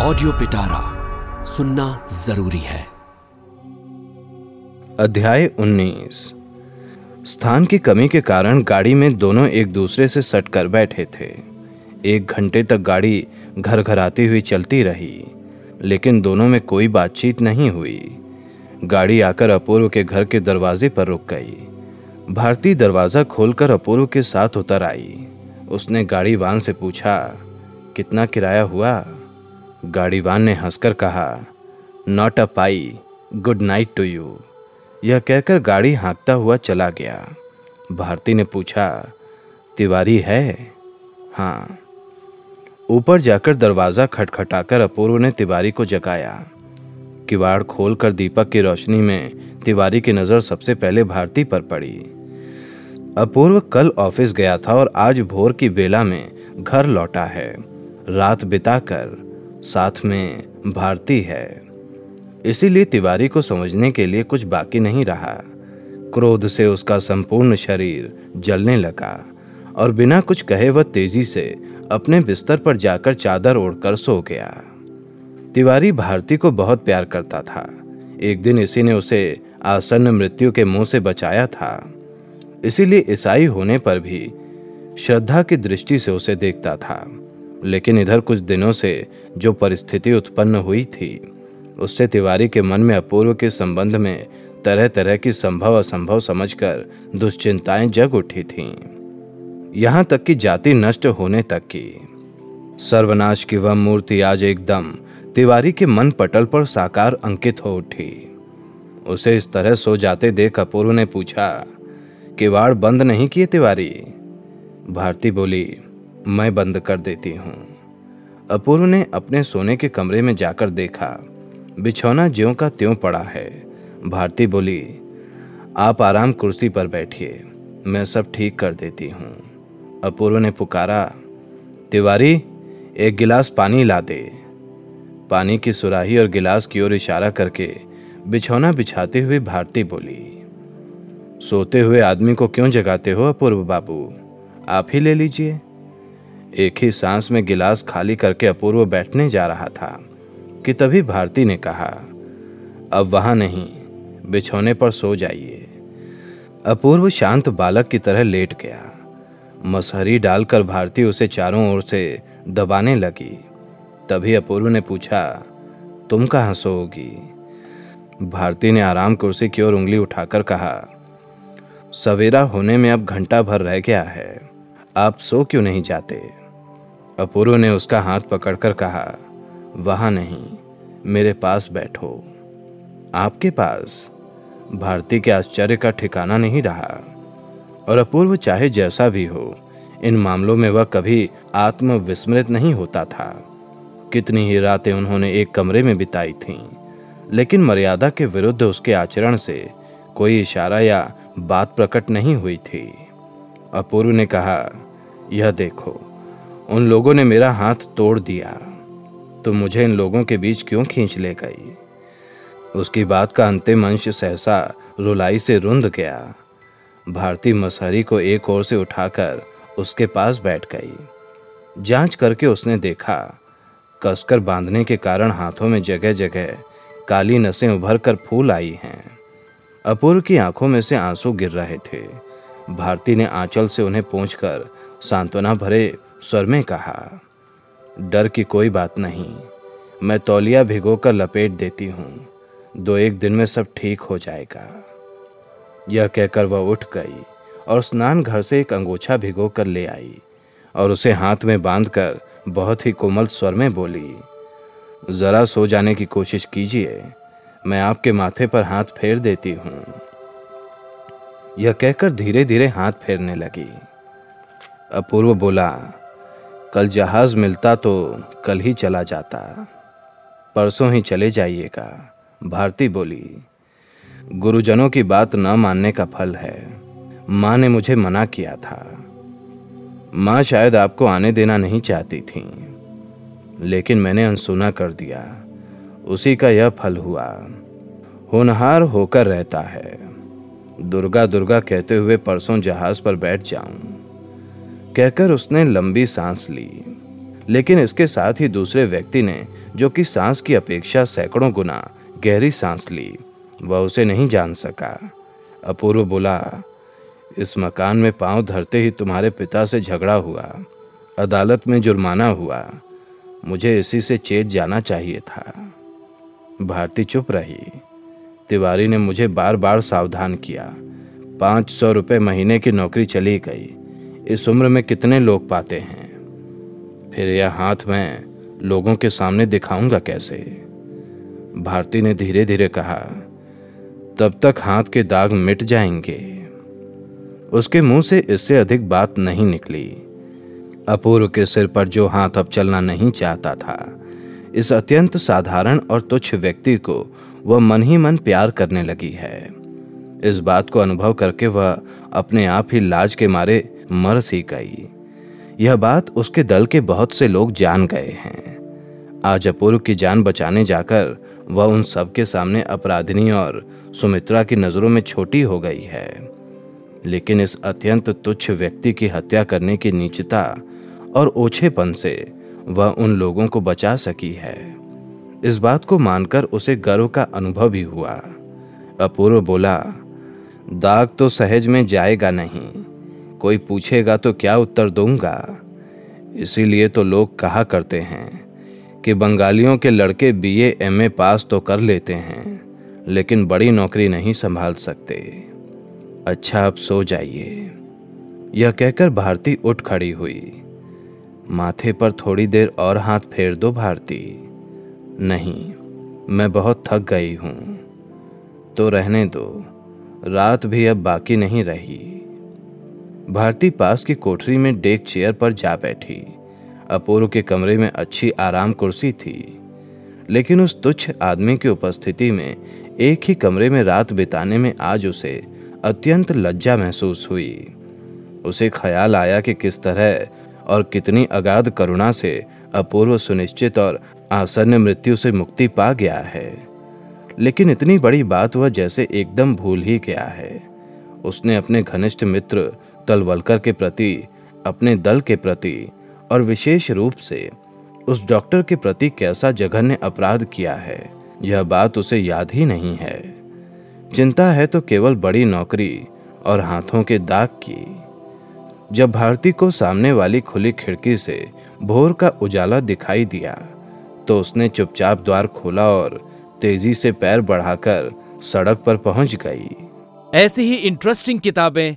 Audio पिटारा सुनना ज़रूरी है। अध्याय 19 स्थान की कमी के कारण गाड़ी में दोनों एक दूसरे से सट कर बैठे थे। एक घंटे तक गाड़ी घर घर आती हुई चलती रही, लेकिन दोनों में कोई बातचीत नहीं हुई। गाड़ी आकर अपूर्व के घर के दरवाजे पर रुक गई। भारती दरवाज़ा खोलकर अपूर्व के साथ उतर आई। उसने गाड़ी वान से पूछा, कितना किराया हुआ? गाड़ी वान ने हंसकर कहा, not a pie, good night to you. यह कहकर गाड़ी हाँकता हुआ चला गया। भारती ने पूछा, तिवारी है? हाँ। ऊपर जाकर दरवाज़ा खटखटाकर अपूर्व ने तिवारी को जगाया। किवाड़ खोलकर दीपक की रोशनी में तिवारी की नज़र सबसे पहले भारती पर पड़ी। अपूर्व कल ऑफ़िस गया था और आज भोर की बेला में घर लौटा है। रात बिताकर साथ में भारती है। इसीलिए तिवारी को समझने के लिए कुछ बाकी नहीं रहा। क्रोध से उसका संपूर्ण शरीर जलने लगा और बिना कुछ कहे वह तेज़ी से अपने बिस्तर पर जाकर चादर ओढ़कर सो गया। तिवारी भारती को बहुत प्यार करता था। एक दिन इसी ने उसे आसन्न मृत्यु के मुँह से बचाया था। इसीलिए ईसाई होने पर भी श्रद्धा की दृष्टि से उसे देखता था। लेकिन इधर कुछ दिनों से जो परिस्थिति उत्पन्न हुई थी, उससे तिवारी के मन में अपूर्व के संबंध में तरह तरह की संभव असंभव समझकर दुश्चिंताएँ जग उठी थीं। यहाँ तक कि जाति नष्ट होने तक की। सर्वनाश की वह मूर्ति आज एकदम तिवारी के मन पटल पर साकार अंकित हो उठी। उसे इस तरह सो जाते देख अपूर्व ने पूछा, किवाड़ बंद नहीं किए तिवारी? भारती बोली मैं बंद कर देती हूँ। अपूर्व ने अपने सोने के कमरे में जाकर देखा। बिछौना ज्यों का त्यों पड़ा है। भारती बोली, आप आराम कुर्सी पर बैठिए, मैं सब ठीक कर देती हूँ। अपूर्व ने पुकारा, तिवारी, एक गिलास पानी ला दे। पानी की सुराही और गिलास की ओर इशारा करके बिछौना बिछाते हुए भारती बोली, सोते हुए आदमी को क्यों जगाते हो अपूर्व बाबू? आप ही ले लीजिए। एक ही सांस में गिलास खाली करके अपूर्व बैठने जा रहा था, कि तभी भारती ने कहा, अब वहाँ नहीं, बिछौने पर सो जाइए। अपूर्व शांत बालक की तरह लेट गया। मसहरी डालकर भारती उसे चारों ओर से दबाने लगी। तभी अपूर्व ने पूछा, तुम कहाँ सोओगी? भारती ने आराम कुर्सी की ओर उंगली उठाकर कहा, सवेरा होने में अब घंटा भर रह गया है। आप सो क्यों नहीं जाते? अपूर्व ने उसका हाथ पकड़कर कहा, वहाँ नहीं, मेरे पास बैठो। आपके पास? भारती के आश्चर्य का ठिकाना नहीं रहा। और अपूर्व चाहे जैसा भी हो, इन मामलों में वह कभी आत्मविस्मृत नहीं होता था। कितनी ही रातें उन्होंने एक कमरे में बिताई थीं, लेकिन मर्यादा के विरुद्ध उसके आचरण से कोई इशारा या बात प्रकट नहीं हुई थी। अपूर्व ने कहा यह देखो, उन लोगों ने मेरा हाथ तोड़ दिया। तो मुझे इन लोगों के बीच क्यों खींच ले गई? उसकी बात का अंतिम अंश सहसा रुलाई से रुंध गया। भारती मसहरी को एक ओर से उठाकर उसके पास बैठ गई। जाँच करके उसने देखा, कसकर बांधने के कारण हाथों में जगह जगह काली नसें उभर कर फूल आई हैं। अपूर्व की आँखों में से आँसू गिर रहे थे। भारती ने आंचल से उन्हें पहुंचकर सांत्वना भरे स्वर में कहा, डर की कोई बात नहीं, मैं तौलिया भिगोकर लपेट देती हूँ, दो एक दिन में सब ठीक हो जाएगा। यह कहकर वह उठ गई और स्नान घर से एक अंगोछा भिगो कर ले आई और उसे हाथ में बांधकर बहुत ही कोमल स्वर में बोली, जरा सो जाने की कोशिश कीजिए, मैं आपके माथे पर हाथ फेर देती हूँ। यह कहकर धीरे धीरे हाथ फेरने लगी। अपूर्व बोला, कल जहाज़ मिलता तो कल ही चला जाता। परसों ही चले जाइएगा, भारती बोली। गुरुजनों की बात न मानने का फल है। माँ ने मुझे मना किया था। माँ शायद आपको आने देना नहीं चाहती थी। लेकिन मैंने अनसुना कर दिया। उसी का यह फल हुआ। होनहार होकर रहता है। दुर्गा दुर्गा कहते हुए परसों जहाज़ पर बैठ जाऊँ। कहकर उसने लंबी सांस ली। लेकिन इसके साथ ही दूसरे व्यक्ति ने, जो कि सांस की अपेक्षा सैकड़ों गुना गहरी सांस ली, वह उसे नहीं जान सका। अपूर्व बोला, इस मकान में पाँव धरते ही तुम्हारे पिता से झगड़ा हुआ, अदालत में जुर्माना हुआ, मुझे इसी से चेत जाना चाहिए था भारती चुप रही। तिवारी ने मुझे बार बार सावधान किया। पाँच सौ रुपये महीने की नौकरी चली गई। इस उम्र में कितने लोग पाते हैं? फिर यह हाथ में लोगों के सामने दिखाऊँगा कैसे? भारती ने धीरे धीरे कहा, तब तक हाथ के दाग मिट जाएँगे। उसके मुँह से इससे अधिक बात नहीं निकली। अपूर्व के सिर पर जो हाथ अब चलना नहीं चाहता था, इस अत्यंत साधारण और तुच्छ व्यक्ति को वह मन ही मन प्यार करने लगी है। इस बात को अनुभव करके वह अपने आप ही लाज के मारे मर सी गई यह बात उसके दल के बहुत से लोग जान गए हैं। आज अपूर्व की जान बचाने जाकर वह उन सबके सामने अपराधिनी और सुमित्रा की नज़रों में छोटी हो गई है। लेकिन इस अत्यंत तुच्छ व्यक्ति की हत्या करने की नीचता और ओछेपन से वह उन लोगों को बचा सकी है। इस बात को मानकर उसे गर्व का अनुभव भी हुआ। अपूर्व बोला, दाग तो सहज में जाएगा नहीं। कोई पूछेगा तो क्या उत्तर दूँगा? इसीलिए तो लोग कहा करते हैं कि बंगालियों के लड़के बीए, एमए पास तो कर लेते हैं, लेकिन बड़ी नौकरी नहीं संभाल सकते। अच्छा अब सो जाइए। यह कहकर भारती उठ खड़ी हुई। माथे पर थोड़ी देर और हाथ फेर दो भारती। नहीं, मैं बहुत थक गई हूँ। तो रहने दो। रात भी अब बाकी नहीं रही। भारती पास की कोठरी में डेक चेयर पर जा बैठी। अपूर्व के कमरे में अच्छी आराम कुर्सी थी। लेकिन उस तुच्छ आदमी की उपस्थिति में एक ही कमरे में रात बिताने में आज उसे अत्यंत लज्जा महसूस हुई। उसे ख्याल आया कि किस तरह और कितनी अगाध करुणा से अपूर्व सुनिश्चित और आसन्न मृत्यु से मुक्ति पा गया है। लेकिन इतनी बड़ी बात वह जैसे एकदम भूल ही गया है। उसने अपने घनिष्ठ मित्र तलवलकर के प्रति, अपने दल के प्रति और विशेष रूप से उस डॉक्टर के प्रति कैसा जघन्य अपराध किया है, यह बात उसे याद ही नहीं है। चिंता है तो केवल बड़ी नौकरी और हाथों के दाग की। जब भारती को सामने वाली खुली खिड़की से भोर का उजाला दिखाई दिया तो उसने चुपचाप द्वार खोला और तेज़ी से पैर बढ़ाकर सड़क पर पहुँच गई। ऐसी ही इंटरेस्टिंग किताबें